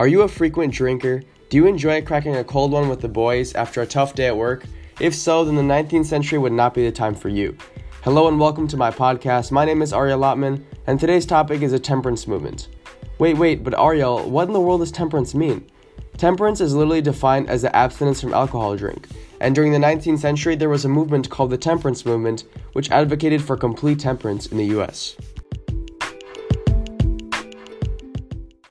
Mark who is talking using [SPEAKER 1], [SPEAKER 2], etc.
[SPEAKER 1] Are you a frequent drinker? Do you enjoy cracking a cold one with the boys after a tough day at work? If so, then the 19th century would not be the time for you. Hello and welcome to my podcast. My name is Ariel Lotman, and today's topic is a temperance movement. Wait, wait, but Ariel, what in the world does temperance mean? Temperance is literally defined as the abstinence from alcohol drink, and during the 19th century there was a movement called the temperance movement, which advocated for complete temperance in the US.